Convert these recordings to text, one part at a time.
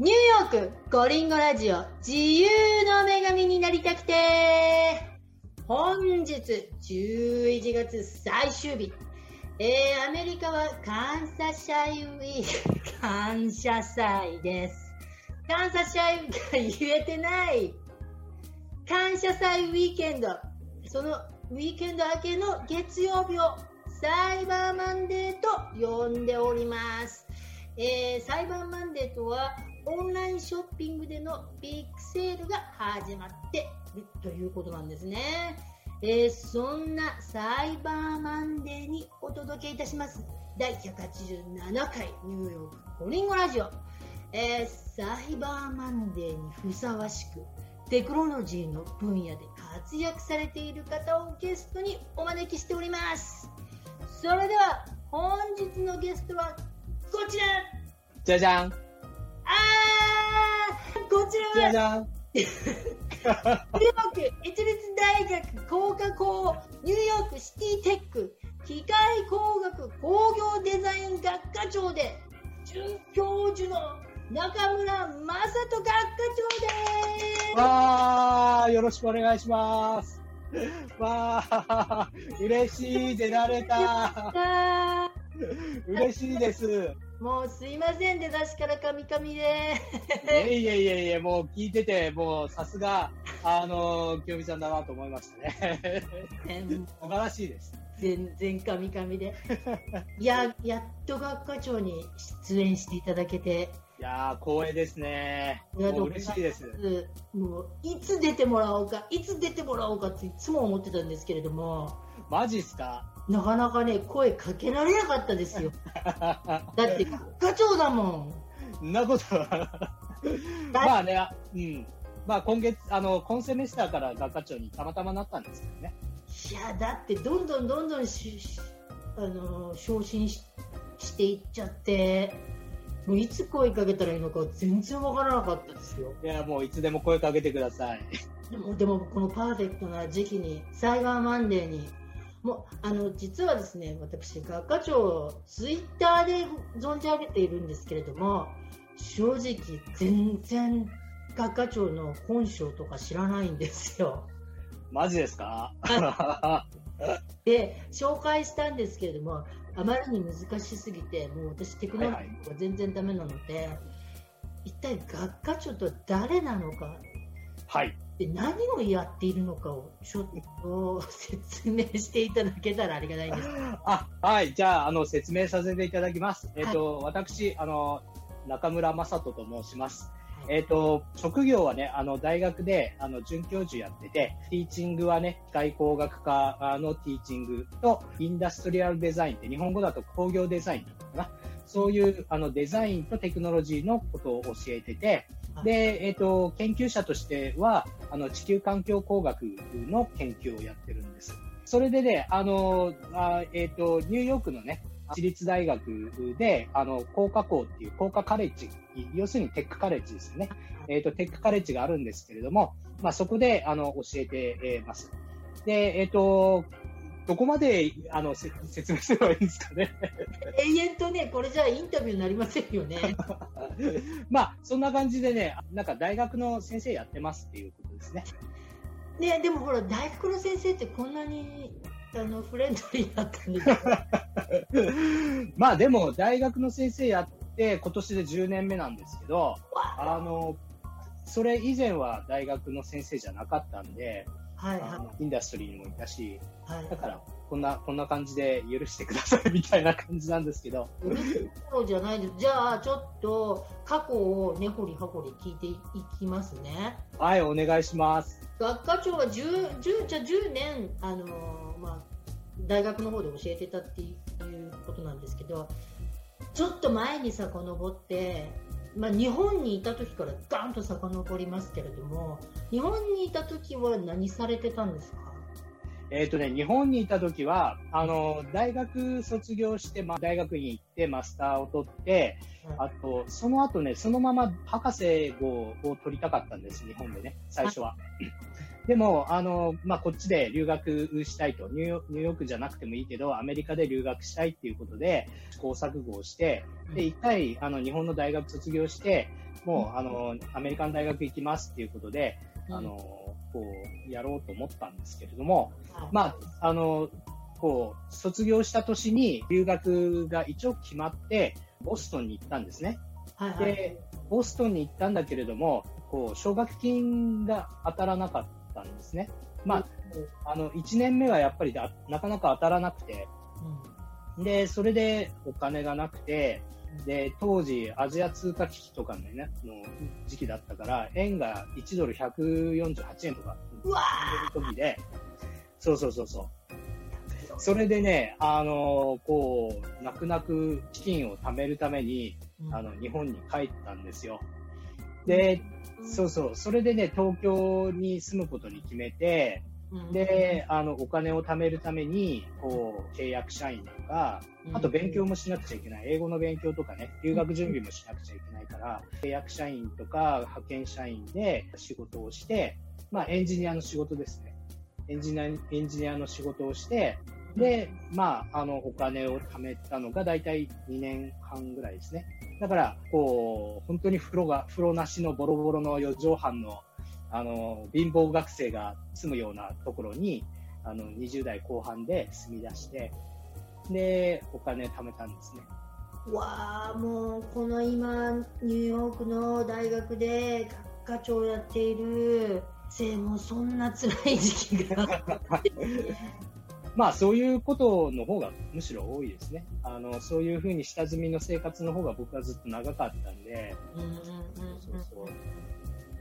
ニューヨークゴリンゴラジオ自由の女神になりたくて本日11月最終日えー、アメリカは感謝祭ウィーク、感謝祭です。感謝祭が言えてない。感謝祭ウィーケンド。そのウィーケンド明けの月曜日をサイバーマンデーと呼んでおります。えー、サイバーマンデーとはオンラインショッピングでのビッグセールが始まっているということなんですね。えー、そんなサイバーマンデーにお届けいたします。第187回ニューヨークコリンゴラジオ、えー、サイバーマンデーにふさわしくテクノロジーの分野で活躍されている方をゲストにお招きしております。それでは本日のゲストはこちら。じゃじゃん。じゃじゃんニューヨーク市立大学工科工ニューヨークシティテック機械工学工業デザイン学科長で准教授の中村正人学科長ですわー、よろしくお願いします。わー、嬉しい、出られた。あ嬉しいです。ーもうすいません出だしからカミカミでいえいえいえいえ、もう聞いてて、もうさすが、あの、清美さんだなと思いましたね。素晴らしいです。全然カミカミでい ややっと学科長に出演していただけていやー、光栄ですね。もう嬉しいです。もういつ出てもらおうか、いつ出てもらおうかっていつも思ってたんですけれども、マジっすか？なかなかね、声かけられなかったですよ。だって、課長だもん。んなことは。まあね、うん。まあ今月、あの、今セメスターから学科長にたまたまなったんですけどね。いや、だってどんどんどんどんししあの昇進ししていっちゃって、もういつ声かけたらいいのか全然わからなかったですよ。いや、もういつでも声かけてください。でも、でもこのパーフェクトな時期に、サイバーマンデーに、もう、あの、実はですね、私、学科長、ツイッターで存じ上げているんですけれども、正直、全然、学科長の本性とか知らないんですよ。マジですか？で、紹介したんですけれども、あまりに難しすぎて、もう私、テクノロジーが全然ダメなので、一体学科長とは誰なのか、はい。で何をやっているのかをちょっと説明していただけたらありがたいんです。あ、はい。じゃあ、あの、説明させていただきます。えっ、と、私、あの、中村正人と申します。えっ、と、職業はね、あの、大学で、あの、准教授やってて、ティーチングはね、機械工学科のティーチングと、インダストリアルデザインって、日本語だと工業デザインかな。そういう、あの、デザインとテクノロジーのことを教えてて、で、えっ、と、研究者としては、あの、地球環境工学の研究をやってるんです。それでね、あの、あえっ、と、ニューヨークのね、私立大学で、あの、工科校っていう工科カレッジ、要するにテックカレッジですよね。えっ、と、テックカレッジがあるんですけれども、まあ、そこで、あの、教えてます。で、えっ、と、どこまで、あの、説明すればいいんですかね。永遠とね、これじゃインタビューになりませんよね。まあ、そんな感じでね、なんか大学の先生やってますっていうことですね。ね、でもほら、大学の先生ってこんなに、あの、フレンドリーだったんです まあ、でも、大学の先生やって、今年で10年目なんですけど、あの、それ以前は大学の先生じゃなかったんで、はいはインダストリーにもいたし、い。はい、だから、こんな、こんな感じで許してくださいみたいな感じなんですけど。許すところじゃないです。じゃあ、ちょっと、過去を根掘り葉掘り聞いていきますね。はい、お願いします。学科長は 10, 10, じゃ10年、あのー、まあ、大学の方で教えてたっていうことなんですけど、ちょっと前に遡って、まあ、日本にいた時からガンと遡りますけれども、日本にいた時は何されてたんですか？えっ、ー、とね、日本にいた時は、あの、大学卒業して、まあ、大学に行って、マスターを取って、あと、その後ね、そのまま博士号を取りたかったんです、日本でね、最初は。でも、あの、まあ、こっちで留学したいと。ニューヨ、ークじゃなくてもいいけど、アメリカで留学したいっていうことで、試行錯誤をして、で、一回、あの、日本の大学卒業して、もう、あの、アメリカの大学行きますっていうことで、あの、こう、やろうと思ったんですけれども、まあ、あの、こう、卒業した年に留学が一応決まって、ボストンに行ったんですね。はいはい、で、ボストンに行ったんだけれども、こう、奨学金が当たらなかったんですね。まあ、あの、1年目はやっぱりなかなか当たらなくて、うん、で、それでお金がなくて、で、当時、アジア通貨危機とかの,、ね、の時期だったから、円が1ドル148円とか、うわ時で、そうそうそうそう。それでね、あのー、こう、泣く泣く資金を貯めるために、あの、日本に帰ったんですよ。で、そうそう、それでね、東京に住むことに決めて、で、あの、お金を貯めるために、こう、契約社員とか、あと勉強もしなくちゃいけない。英語の勉強とかね、留学準備もしなくちゃいけないから、契約社員とか派遣社員で仕事をして、まあ、エンジニアの仕事ですね。エンジニア、エンジニアの仕事をして、で、まあ、あの、お金を貯めたのが大体2年半ぐらいですね。だから、こう、本当に風呂が、風呂なしのボロボロの4畳半の、あの、貧乏学生が住むようなところに、あの、20代後半で住み出して、で、お金貯めたんですね。わあ、もう、この今、ニューヨークの大学で学科長やっている、生もそんな辛い時期が まあそういうことの方がむしろ多いですね。あの、そういうふうに下積みの生活の方が僕はずっと長かったんで、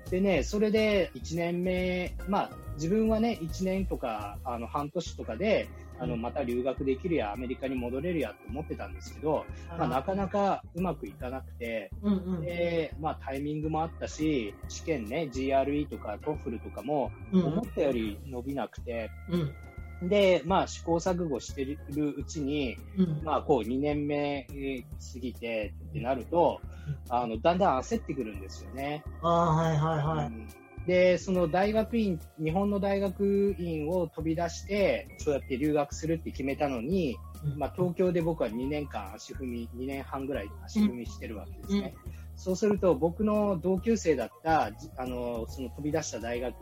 でね、それで1年目、まあ自分はね、1年とか、あの、半年とかで、あの、また留学できるや、アメリカに戻れるやと思ってたんですけど、まあ、なかなかうまくいかなくて、で、まあ、タイミングもあったし、試験ね、GRE とか TOEFL とかも、思ったより伸びなくて、で、まあ、試行錯誤してるうちに、うん、まあ、こう、2年目過ぎてってなると、あの、だんだん焦ってくるんですよね。あはいはいはい。うんで、その大学院、日本の大学院を飛び出して、そうやって留学するって決めたのに、まあ、東京で僕は2年間足踏み、2年半ぐらい足踏みしてるわけですね。そうすると、僕の同級生だった、あの、その飛び出した大学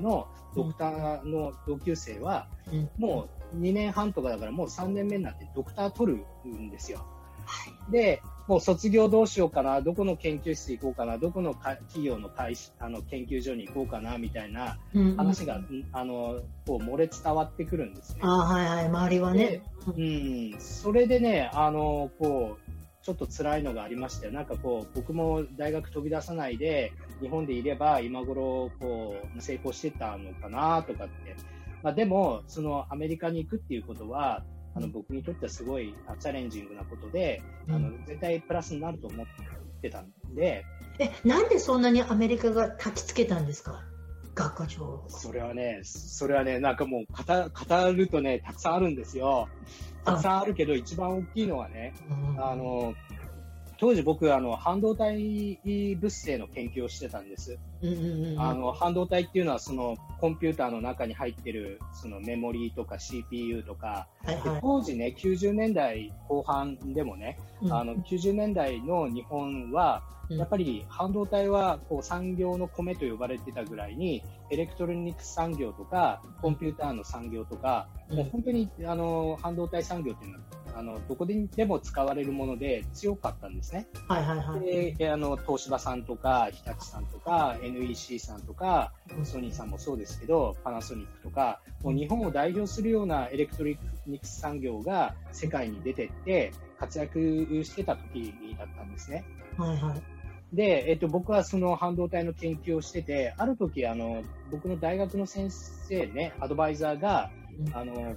のドクターの同級生は、もう2年半とかだからもう3年目になってドクター取るんですよ。で、もう卒業どうしようかな、どこの研究室行こうかな、どこの企業の会あの研究所に行こうかな、みたいな話が、うんうん、あの、こう漏れ伝わってくるんですね。あはいはい、周りはね。うん、それでね、あの、こう、ちょっと辛いのがありましたよ。なんかこう、僕も大学飛び出さないで、日本でいれば今頃、こう、成功してたのかなとかって。まあでも、そのアメリカに行くっていうことは、あの僕にとってはすごいチャレンジングなことで、うん、あの絶対プラスになると思ってたんで。え、なんでそんなにアメリカが焚きつけたんですか？学科長。それはね、それはね、なんかもう語語るとね、たくさんあるんですよ。たくさんあるけど、一番大きいのはね、あの、当時僕、あの、半導体物性の研究をしてたんです。あの、半導体っていうのは、その、コンピューターの中に入ってる、そのメモリーとか CPU とか、はいはい、当時ね、90年代後半でもね、うん、あの、90年代の日本は、やっぱり半導体はこう産業の米と呼ばれてたぐらいに、エレクトロニクス産業とか、コンピューターの産業とか、もう本当にあの半導体産業っていうのは、あのどこででも使われるもので強かったんですね。はいはいはい、であの東芝さんとか、日立さんとか、NEC さんとか、ソニーさんもそうですけど、パナソニックとか、もう日本を代表するようなエレクトロニクス産業が世界に出てって活躍してた時だったんですね。はいはい。で、えっと、僕はその半導体の研究をしてて、ある時、あの、僕の大学の先生ね、アドバイザーが、あの、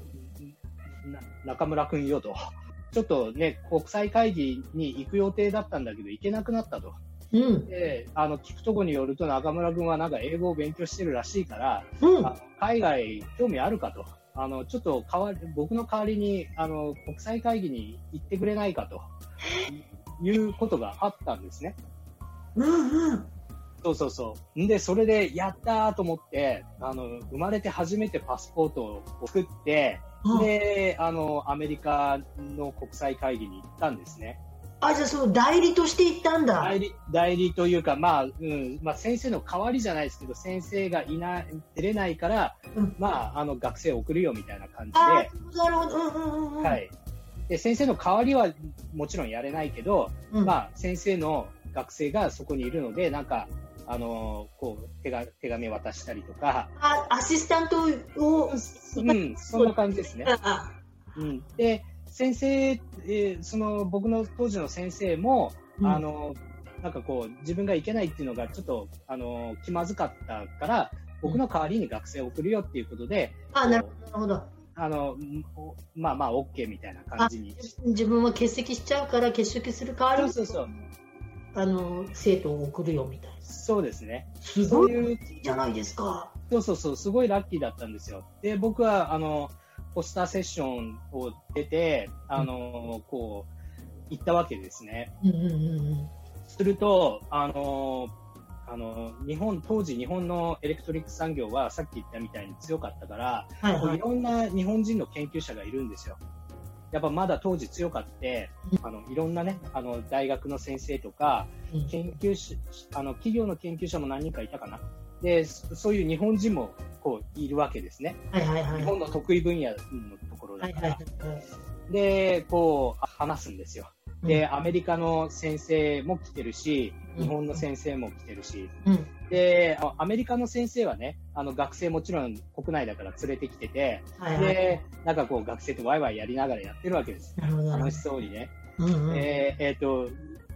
中村君よと、ちょっとね、国際会議に行く予定だったんだけど、行けなくなったと。うん、で、あの、聞くとこによると中村君はなんか英語を勉強してるらしいから、うん、海外興味あるかと。あの、ちょっと代わり、僕の代わりに、あの、国際会議に行ってくれないかと、いうことがあったんですね。うんうん。そうそうそう。んで、それで、やったーと思って、あの、生まれて初めてパスポートを送って、で、あの、アメリカの国際会議に行ったんですね。あ、じゃあそう、代理として行ったんだ。代理、代理というか、まあ、うん、まあ、先生の代わりじゃないですけど、先生がいない、出れないから、うんまあ、あの、学生を送るよみたいな感じあで、なるほど。うんうんうんうん。はい。で、先生の代わりはもちろんやれないけど、うんまあ、先生の学生がそこにいるので、なんか、あのこう手が手紙渡したりとか、あ、アシスタントを、うん、そんな感じですね。あうん、で、先生、えーその僕の当時の先生も、うんあのなんかこう、自分がいけないっていうのがちょっとあの気まずかったから、僕の代わりに学生を送るよっていうことで、あ、なるほど、なるほど。あのまあまあ、OK みたいな感じに。自分は欠席しちゃうから欠席する代わりにそうそうそう。あの生徒を送るよみたいな。そうですね。すごいじゃないですか。そうそうそう、すごいラッキーだったんですよ。で、僕は、あの、ポスターセッションを出て、あの、こう、行ったわけですね。うんうんうんうん。すると、あの、あの、日本、当時日本のエレクトリック産業はさっき言ったみたいに強かったから、はいはいい。ろんな日本人の研究者がいるんですよ。やっぱまだ当時強かって、あの、いろんなね、あの、大学の先生とか、うん研究者、あの、企業の研究者も何人かいたかな。で、そそういう日本人も、こう、いるわけですね。はいはいはい。日本の得意分野のところはいだから。で、こう、話すんですよ。で、うんアメリカの先生も来てるし、うん日本の先生も来てるし、うんで、あアメリカの先生はね、あの、学生もちろん国内だから連れてきてて、はいはい。で、なんかこう、学生とワイワイやりながらやってるわけです。楽しそうにね。ど。うんうん。えーえーと、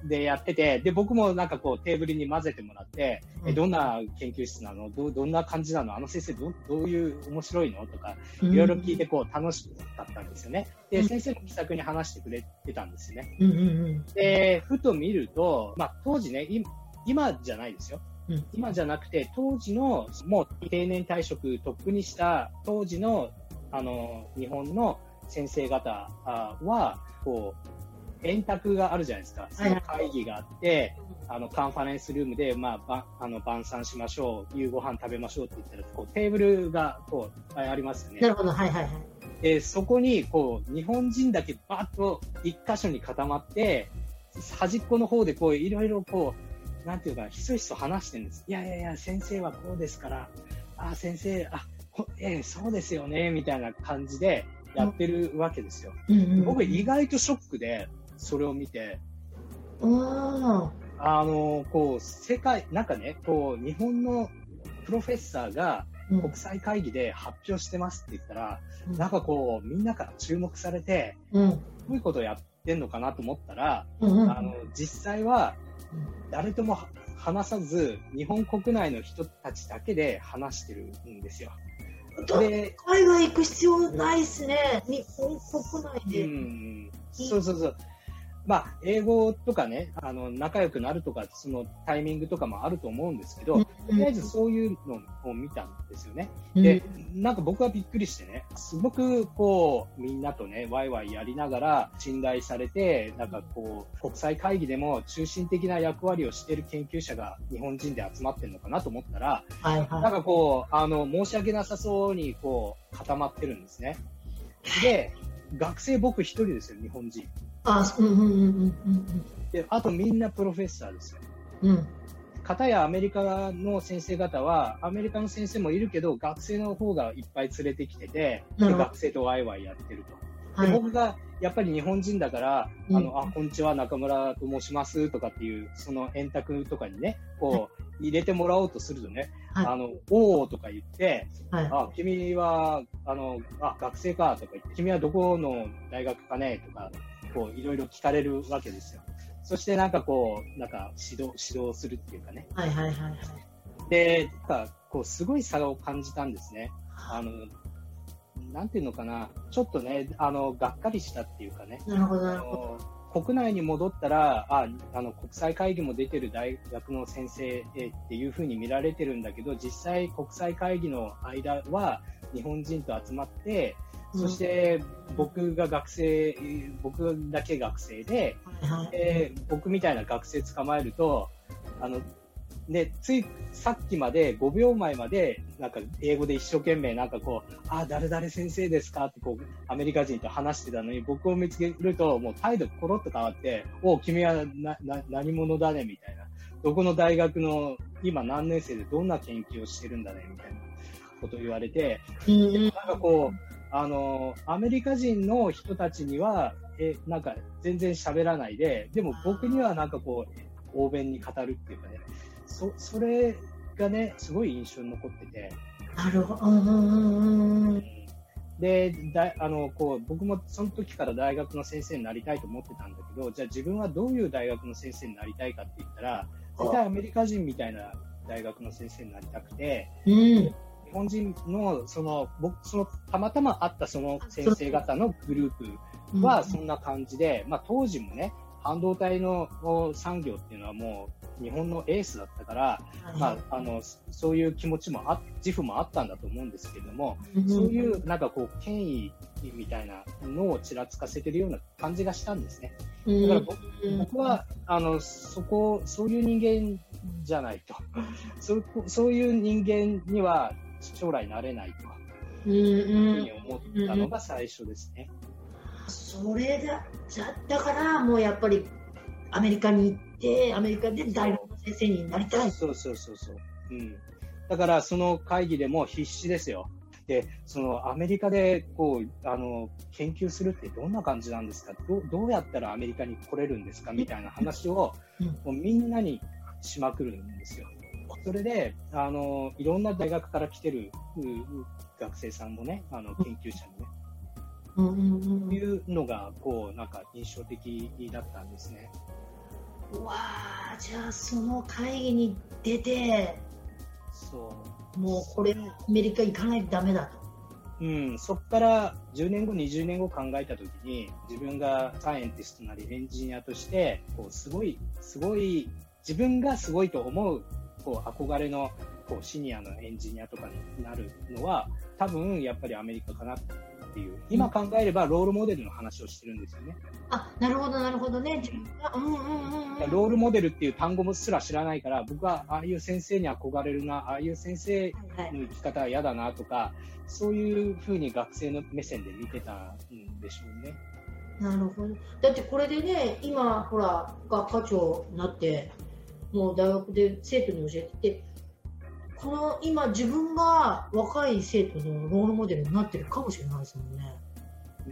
で、やってて、で、僕もなんかこう、テーブルに混ぜてもらって、うんえどんな研究室なの？どうどんな感じなの？あの先生ど、どういう面白いの？とか、うんいろいろ聞いて、こう、楽しかったんですよね。で、うん先生も気さくに話してくれてたんですよね。うんうんうん。で、ふと見ると、まあ、当時ね、い今じゃないですよ。うん今じゃなくて、当時の、もう定年退職とっくにした当時の、あの、日本の先生方あは、こう、円卓があるじゃないですか。その会議があって、あの、カンファレンスルームで、まあ、ばあの晩餐しましょう、夕ご飯食べましょうって言ったら、こう、テーブルが、こう、いっぱいありますよねな。るほど、はいはいはい。で、そこに、こう、日本人だけバーッと一箇所に固まって、端っこの方で、こう、いろいろこう、なんていうか、ひそひそ話してるんです。いやいやいや、先生はこうですから、あ、先生、あ、ほええそうですよね、みたいな感じでやってるわけですよ。うんうん。僕、意外とショックで、それを見て、ああの、こう、世界、なんかね、こう、日本のプロフェッサーが国際会議で発表してますって言ったら、うんなんかこう、みんなから注目されて、うん。どういうことをやってんのかなと思ったら、うんうん。あの、実際は、誰とも話さず、日本国内の人たちだけで話してるんですよ。海外行く必要ないっすね。日本国内うで。ん、そうそうそう。まあ、英語とかね、あの、仲良くなるとか、そのタイミングとかもあると思うんですけど、とりあえずそういうのを見たんですよね。で、なんか僕はびっくりしてね、すごくこう、みんなとね、ワイワイやりながら信頼されて、なんかこう、国際会議でも中心的な役割をしている研究者が日本人で集まってるのかなと思ったら、はいなんはかこう、あの、申し訳なさそうにこう、固まってるんですね。で、学生僕一人ですよ、日本人。い。あ、うんうんうんうんで、あとみんなプロフェッサーですよ。うんうん。片やアメリカの先生方は、アメリカの先生もいるけど、学生の方がいっぱい連れてきてて、学生とワイワイやってると。はい。で僕がやっぱり日本人だから、うんあの、あ、こんにちは、中村と申しますとかっていう、その円卓とかにね、こう、入れてもらおうとするとね、はいあの、おーとか言って、はい。あ、君は、あの、あ、学生かとか言って、君はどこの大学かねとか、こう、いろいろ聞かれるわけですよ。そしてなんかこう、なんか指導、指導するっていうかね。はいはいはいはい。で、なんか、こう、すごい差を感じたんですね。あの、なんていうのかな、ちょっとね、あの、がっかりしたっていうかね。なるほどあなるほど。の国内に戻ったら、あ、あの、国際会議も出てる大学の先生えっていうふうに見られてるんだけど、実際国際会議の間は日本人と集まって、そして僕が学生、僕だけ学生で、はいはい。で僕みたいな学生捕まえると、あの、で、ついさっきまで5秒前まで、なんか英語で一生懸命なんかこう、あ、誰々先生ですかってこう、アメリカ人と話してたのに、僕を見つけると、もう態度コロッと変わって、お君はな、な、何者だねみたいな。どこの大学の、今何年生でどんな研究をしてるんだねみたいなことを言われて、なんかこう、あの、アメリカ人の人たちには、え、なんか全然喋らないで、でも僕にはなんかこう、欧弁に語るっていうかね、そそれがね、すごい印象に残ってて。なるほど。でだあのこう僕もその時から大学の先生になりたいと思ってたんだけど、じゃあ自分はどういう大学の先生になりたいかって言ったら、絶対アメリカ人みたいな大学の先生になりたくて、うん、日本人のその僕そのたまたま会ったその先生方のグループはそんな感じで、まあ、当時もね半導体の産業っていうのはもう日本のエースだったから、はい、まあ、あのそういう気持ちもあ自負もあったんだと思うんですけれども、うん、そういうなんかこう権威みたいなのをちらつかせてるような感じがしたんですね。だから僕うん、僕はあのそこそういう人間じゃないと。そそういう人間には将来なれないというふうに思ったのが最初ですね。うんそれだ、だからもうやっぱりアメリカに行って、アメリカで大学の先生になりたい。そうそうそうそう。うん。だからその会議でも必死ですよ。で、そのアメリカでこう、あの、研究するってどんな感じなんですか？どどうやったらアメリカに来れるんですか？みたいな話を、もうみんなにしまくるんですよ。それで、あの、いろんな大学から来てる学生さんもね、あの、研究者にね、うんうんうん、いうのがこうなんか印象的だったんですね。わあじゃあその会議に出てそうもうこれアメリカ行かないとダメだと。うん、そこから10年後、20年後考えたときに自分がサイエンティストなりエンジニアとしてこうすごい、すごい自分がすごいと思うこう憧れのこうシニアのエンジニアとかになるのは多分やっぱりアメリカかなっていう、今考えればロールモデルの話をしてるんですよね。あ、なるほど、なるほどね。自分が、うんうんうんうん。ロールモデルっていう単語もすら知らないから、僕はああいう先生に憧れるな、ああいう先生の生き方は嫌だなとか、はいはい、そういうふうに学生の目線で見てたんでしょうね。なるほど。だってこれでね、今、ほら、学科長になって、もう大学で生徒に教えてて、この今自分が若い生徒のロールモデルになってるかもしれないですもんね。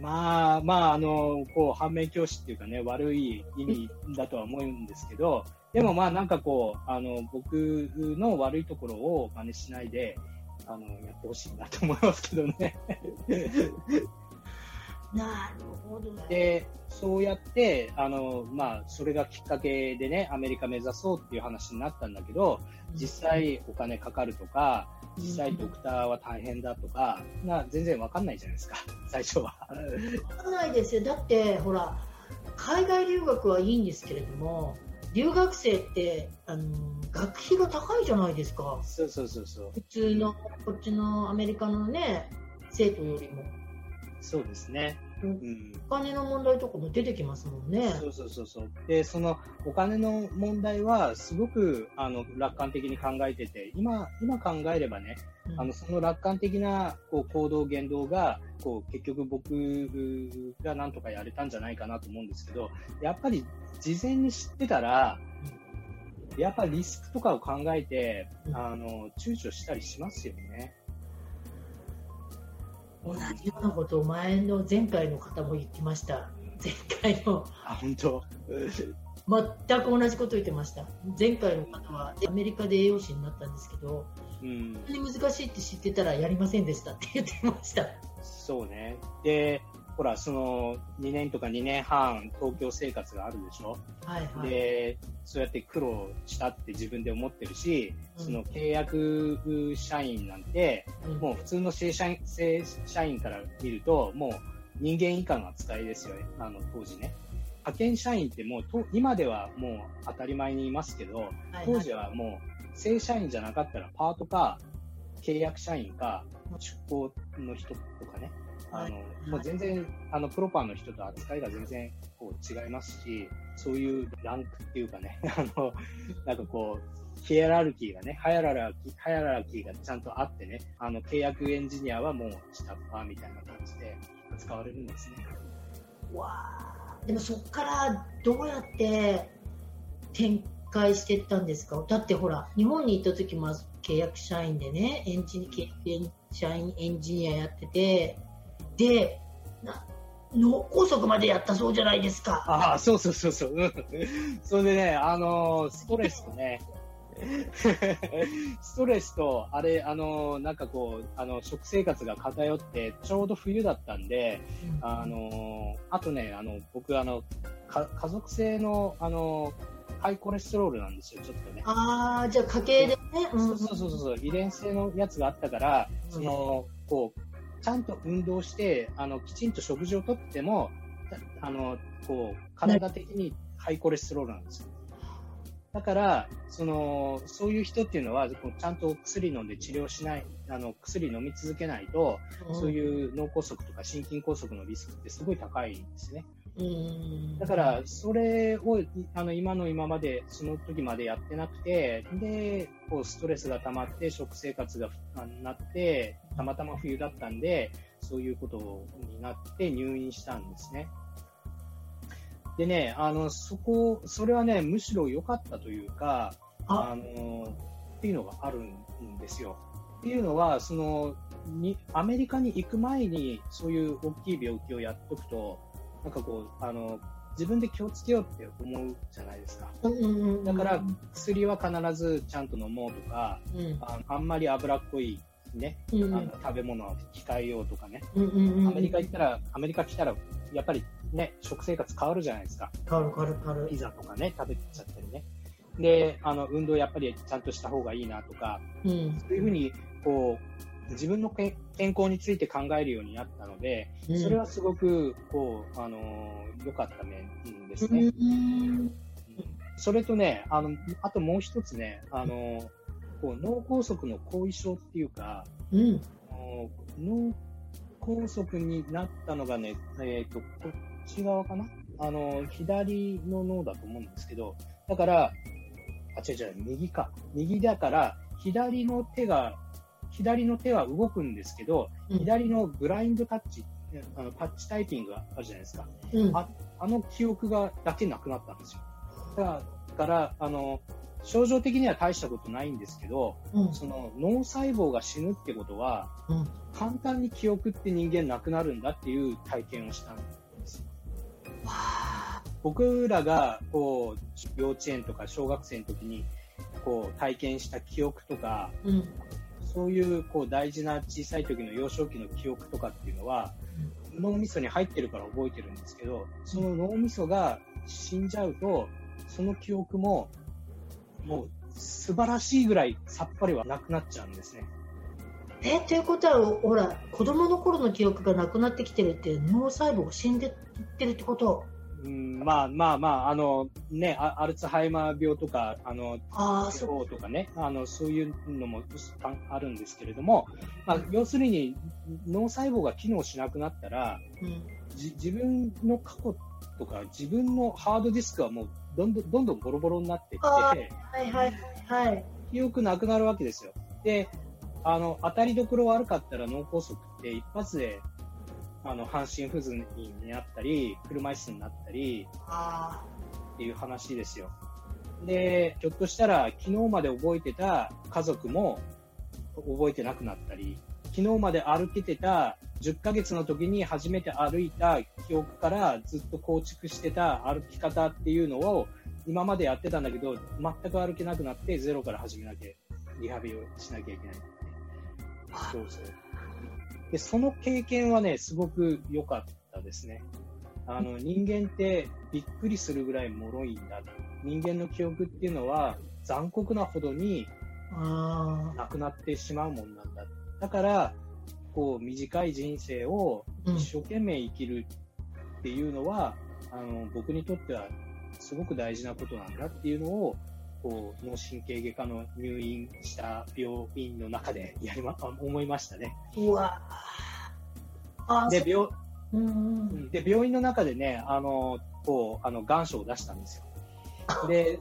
まあまあ、あの、こう、反面教師っていうかね、悪い意味だとは思うんですけど、でもまあなんかこう、あの、僕の悪いところを真似しないで、あの、やってほしいなと思いますけどね。なるほど、ね。で、そうやって、あの、まあ、それがきっかけでね、アメリカ目指そうっていう話になったんだけど、実際お金かかるとか、実際ドクターは大変だとか、な全然わかんないじゃないですか、最初は。わかんないですよ。だって、ほら、海外留学はいいんですけれども、留学生ってあの学費が高いじゃないですか。そうそうそうそう。普通のこっちのアメリカのね生徒よりも。そうですね。うん、お金の問題とかも出てきますもんね。そうそうそうそう。で、そのお金の問題はすごくあの楽観的に考えてて、今今考えればね、うん、あのその楽観的なこう行動言動がこう結局僕がなんとかやれたんじゃないかなと思うんですけど、やっぱり事前に知ってたら。やっぱりリスクとかを考えて、あの躊躇したりしますよね。同じようなことを前の前回の方も言ってました。前回の。あ、本当？全く同じこと言ってました。前回の方はアメリカで栄養士になったんですけど、うん、難しいって知ってたらやりませんでしたって言ってました。そうね。で、ほら、その2年とか2年半東京生活があるでしょ？はいはい。で、そうやって苦労したって自分で思ってるし、うん、その契約社員なんて、うん、もう普通の正社員正社員から見ると、もう人間以下の扱いですよね、あの当時ね。派遣社員ってもうと、今ではもう当たり前にいますけど、はいはい、当時はもう正社員じゃなかったらパートか契約社員か出向の人とかね、あの、もう全然、あの、プロパンの人と扱いが全然、こう、違いますし、そういうランクっていうかね、あの、なんかこう、ヒエラルキーがね、ハイララキー、ハイララキーがちゃんとあってね、あの、契約エンジニアはもう下っ端みたいな感じで扱われるんですね。わあ、でもそこからどうやって展開していったんですか？だってほら、日本に行った時も契約社員でね、エンジニ契約社員エンジニアやってて、で、な脳梗塞までやったそうじゃないですか。ああ、そうそうそうそう。うんそれでね、あのーストレスとね、ストレスと、あれ、あのーなんかこう、あの、食生活が偏って、ちょうど冬だったんで、あのーあとね、あの、僕、あの、か家族性の、あのーハイコレステロールなんですよ、ちょっとね。ああ、じゃあ家系でね。うんそうそうそうそう、遺伝性のやつがあったから、その、こう、ちゃんと運動して、あの、きちんと食事をとっても、たあの、こう、体的にハイコレステロールなんですよ。だから、その、そういう人っていうのは、ちゃんと薬飲んで治療しない、あの、薬飲み続けないと、そういう脳梗塞とか心筋梗塞のリスクってすごい高いんですね。うん。だから、それを、いあの、今の今まで、その時までやってなくて、で、こう、ストレスが溜まって、食生活がなって、たまたま冬だったんで、そういうことになって入院したんですね。でね、あの、そこ、それはね、むしろ良かったというか、ああの、っていうのがあるんですよ。っていうのは、その、に、アメリカに行く前に、そういう大きい病気をやっとくと、なんかこう、あの、自分で気をつけようって思うじゃないですか。だから、薬は必ずちゃんと飲もうとか、うんああんまり脂っこいね、うんあの食べ物は控えようとかね。うんうんうんアメリカ行ったら、アメリカ来たら、やっぱりね、食生活変わるじゃないですか。変わる変わる変わるピザとかね、食べちゃったりね。で、あの、運動やっぱりちゃんとした方がいいなとか、うんそういうふうに、こう、自分のけ健康について考えるようになったので、うん。それはすごく、こう、あのー良かった面ですね。うん。それとね、あの、あともう一つね、あのーこう脳梗塞の後遺症っていうか、脳梗塞になったのがね、えっ、と、こっち側かな？あの、左の脳だと思うんですけど、だから、あ、違う違う、右か。右だから、左の手が、左の手は動くんですけど、うん左のブラインドタッチ、あのタッチタイピングがあるじゃないですか。うんああの記憶がだけなくなったんですよ。だから、あの、症状的には大したことないんですけど、うんその脳細胞が死ぬってことは、うん簡単に記憶って人間なくなるんだっていう体験をしたんですよ。僕らがこう幼稚園とか小学生の時にこう体験した記憶とか、うんそういうこう大事な小さい時の幼少期の記憶とかっていうのは、脳みそに入ってるから覚えてるんですけど、その脳みそが死んじゃうと、その記憶ももう素晴らしいぐらいさっぱりはなくなっちゃうんですね。えということはほら子供の頃の記憶がなくなってきてるって脳細胞が死んでいってるってこと？うん、まあまあまあ、あのね、あアルツハイマー病とか、あの、ああそそうとかね、あの、そういうのもああるんですけれども、まあ、要するに脳細胞が機能しなくなったら、う、うん。じ自分の過去とか自分のハードディスクはもうどんどんどんどんボロボロになっていあって、はいはいはい。記憶なくなるわけですよ。で、あの、当たりどころ悪かったら脳梗塞って一発で、あの、半身不随になったり、車椅子になったりあっていう話ですよ。で、ひょっとしたら昨日まで覚えてた家族も覚えてなくなったり、昨日まで歩けてた10ヶ月の時に初めて歩いた記憶からずっと構築してた歩き方っていうのを今までやってたんだけど、全く歩けなくなってゼロから始めなきゃ、リハビリをしなきゃいけない。そうそう。で、その経験はね、すごく良かったですね。あの、人間ってびっくりするぐらい脆いんだ。人間の記憶っていうのは残酷なほどになくなってしまうもんなんだ。だから、こう、短い人生をうん一生懸命生きるっていうのは、あの、僕にとってはすごく大事なことなんだっていうのを、こう、脳神経外科の入院した病院の中でやりま、あ思いましたね。うわあで病うんうん、で病院の中でね、あのこうあの願書を出したんですよ。で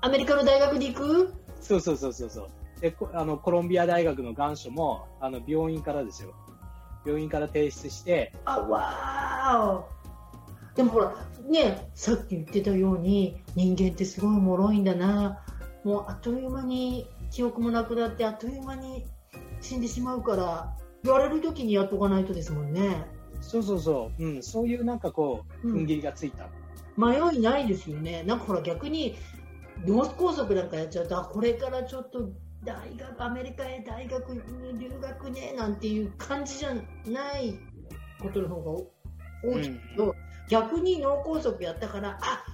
アメリカの大学に行く？そうそうそうそうそう。でこあのコロンビア大学の願書もあの病院からですよ。病院から提出して、あわーお。でもほらねさっき言ってたように人間ってすごい脆いんだな。もうあっという間に記憶もなくなってあっという間に死んでしまうから言われる時にやっとかないとですもんね。そうそうそう、うん、そういうなんかこう、うん。踏ん切りがついた。迷いないですよね。なんかほら逆に脳梗塞なんかやっちゃうとあこれからちょっと大学アメリカへ大学に留学ねなんていう感じじゃないことの方が大きいけど、逆に脳梗塞やったからあ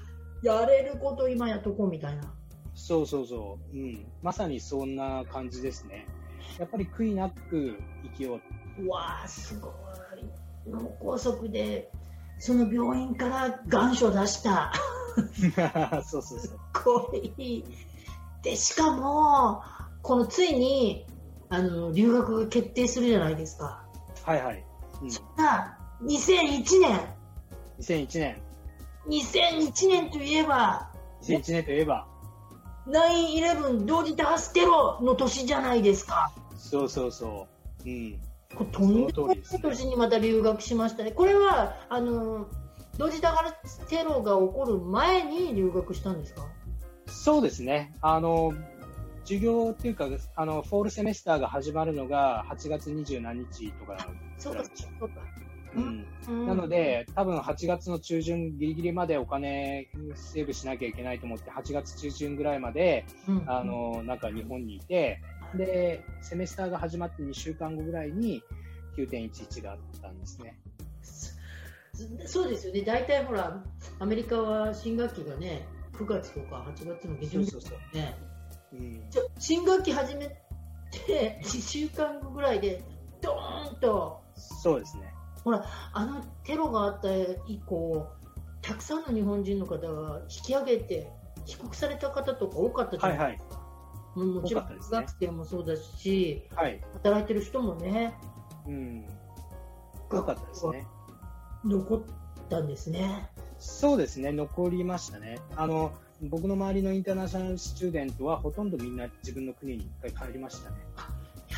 やれること今やっとこうみたいな。そうそうそう、うん、まさにそんな感じですね。やっぱり悔いなく生きよう。うわーすごい。脳梗塞でその病院から願書出した。そうそうそう。これいい。でしかもこのついにあの留学が決定するじゃないですか。はいはい。うん、さあ2001年2001年、2001年といえば2001年といえば、9-11同時多発テロの年じゃないですかそうそうそう。うん。これとんでもない年にまた留学しましたねこれはあの同時多発テロが起こる前に留学したんですか？そうですね。あの、授業っていうか、あの、フォールセメスターが始まるのが8月20何日とかそうかそうか、うん。うんなので、多分8月の中旬ギリギリまでお金セーブしなきゃいけないと思って、8月中旬ぐらいまで、うんあの、なんか日本にいて、で、セメスターが始まって2週間後ぐらいに9.11があったんですね。そうですよね、大体ほら、アメリカは新学期がね、9月とか8月の下旬ですよね。新学期始めて2週間後ぐらいで、ドーンと、そうですね。あのテロがあった以降、たくさんの日本人の方が引き上げて、帰国された方とか多かったじゃないですか。もうもちろん学生もそうだし、はい。働いてる人もね、うん。よかったですね。残ったんですね。そうですね、残りましたね。あの、僕の周りのインターナショナルスチューデントはほとんどみんな自分の国に一回帰りましたね。や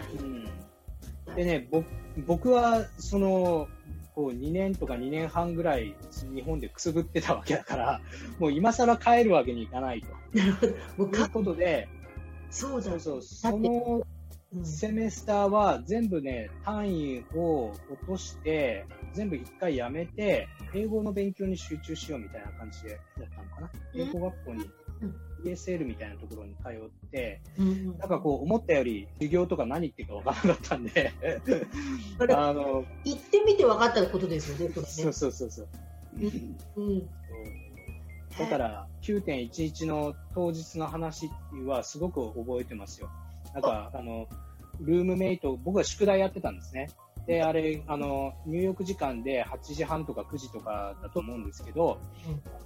っぱり、うん。でね、ぼ僕は、その、こう2年とか2年半ぐらい日本でくすぶってたわけだから、もう今更帰るわけにいかないと。ということで、そうだ。そうそう、だそのうん。セメスターは全部ね、単位を落として、全部一回やめて、英語の勉強に集中しようみたいな感じでやったのかな。うん。英語学校に。うん、ESL みたいなところに通って、うんなんかこう思ったより授業とか何言ってるかわからなかったんで、あの、行ってみて分かったことですよね、そうね。そうそうそう。うん、だから、9.11の当日の話はすごく覚えてますよ。なんか、あの、ルームメイト、僕は宿題やってたんですね。で、あれ、あの、入浴時間で8時半とか9時とかだと思うんですけど、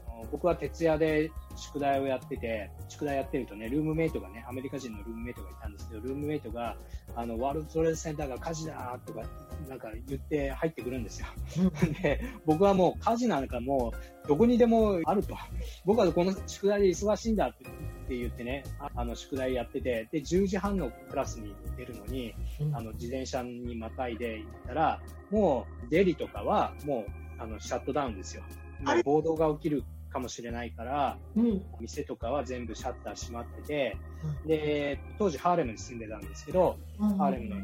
あの僕は徹夜で宿題をやってて、宿題やってるとね、ルームメイトがね、アメリカ人のルームメイトがいたんですけど、ルームメイトが、あの、ワールドトレードセンターが火事だとか、なんか言って入ってくるんですよ。で、僕はもう火事なんかもうどこにでもあると。僕はこの宿題で忙しいんだって言ってね、ああの宿題やってて、で、10時半のクラスに出るのに、うんあの自転車にまたいで行ったら、もうデリとかはもうあのシャットダウンですよ。暴動が起きるかもしれないから、うん、店とかは全部シャッター閉まってて、うで、当時ハーレムに住んでたんですけど、うんハーレムの、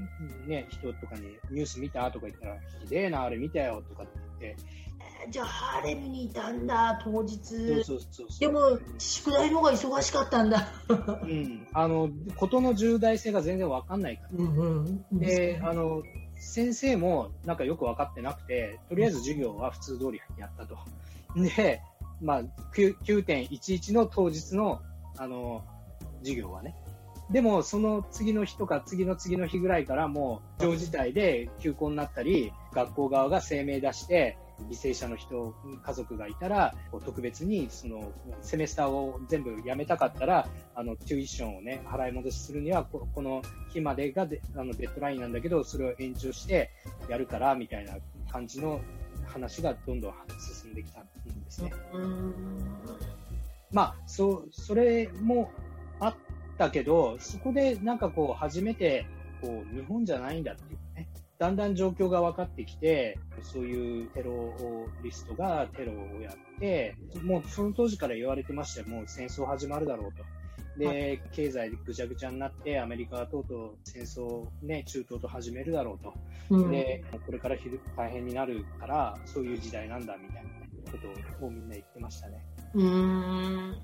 ね、人とかにニュース見たとか言ったら、ひでえな、あれ見たよとかって言って、じゃあ、ハーレムにいたんだ、当日。でも、宿題の方が忙しかったんだ。うん、あの、ことの重大性が全然わかんないから。うんうん、で、あの、先生もなんかよく分かってなくて、とりあえず授業は普通通りやったと。で、まあ、9.11の当日の、あの、授業はね。でも、その次の日とか次の次の日ぐらいからもう、常事態で休校になったり、学校側が声明出して、犠牲者の人、家族がいたら、特別にそのセメスターを全部やめたかったら、あのテュイションをね、払い戻しするには、この日までがであのデッドラインなんだけど、それを延長してやるから、みたいな感じの話がどんどん進んできたんですね。まあ、そそれもあったけど、そこでなんかこう、初めてこう日本じゃないんだっていうね、だんだん状況が分かってきて、そういうテロリストがテロをやって、もうその当時から言われてましたよ、もう戦争始まるだろうと。で、経済ぐちゃぐちゃになって、アメリカはとうとう戦争を、ね、中東と始めるだろうと。うん、で、これから大変になるから、そういう時代なんだみたいなことをみんな言ってましたね。うん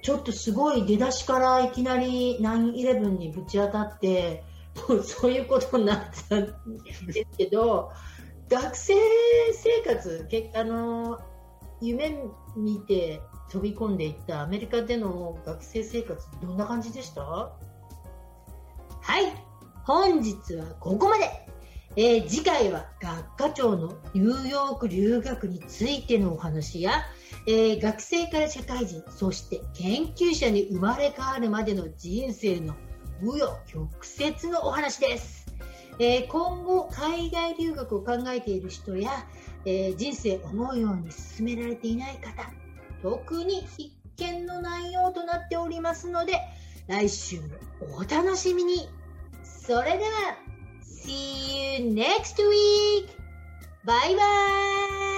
ちょっとすごい出だしからいきなり9-11にぶち当たって、も うそういうことになったんですけど、学生生活、けあの夢見て飛び込んでいったアメリカでの学生生活、どんな感じでした？はい、本日はここまで。えー、次回は学科長のニューヨーク留学についてのお話や、えー、学生から社会人、そして研究者に生まれ変わるまでの人生の紆余曲折のお話です。えー、今後、海外留学を考えている人や、え、人生思うように進められていない方、特に必見の内容となっておりますので、来週もお楽しみに。それでは、See you next week! バイバイ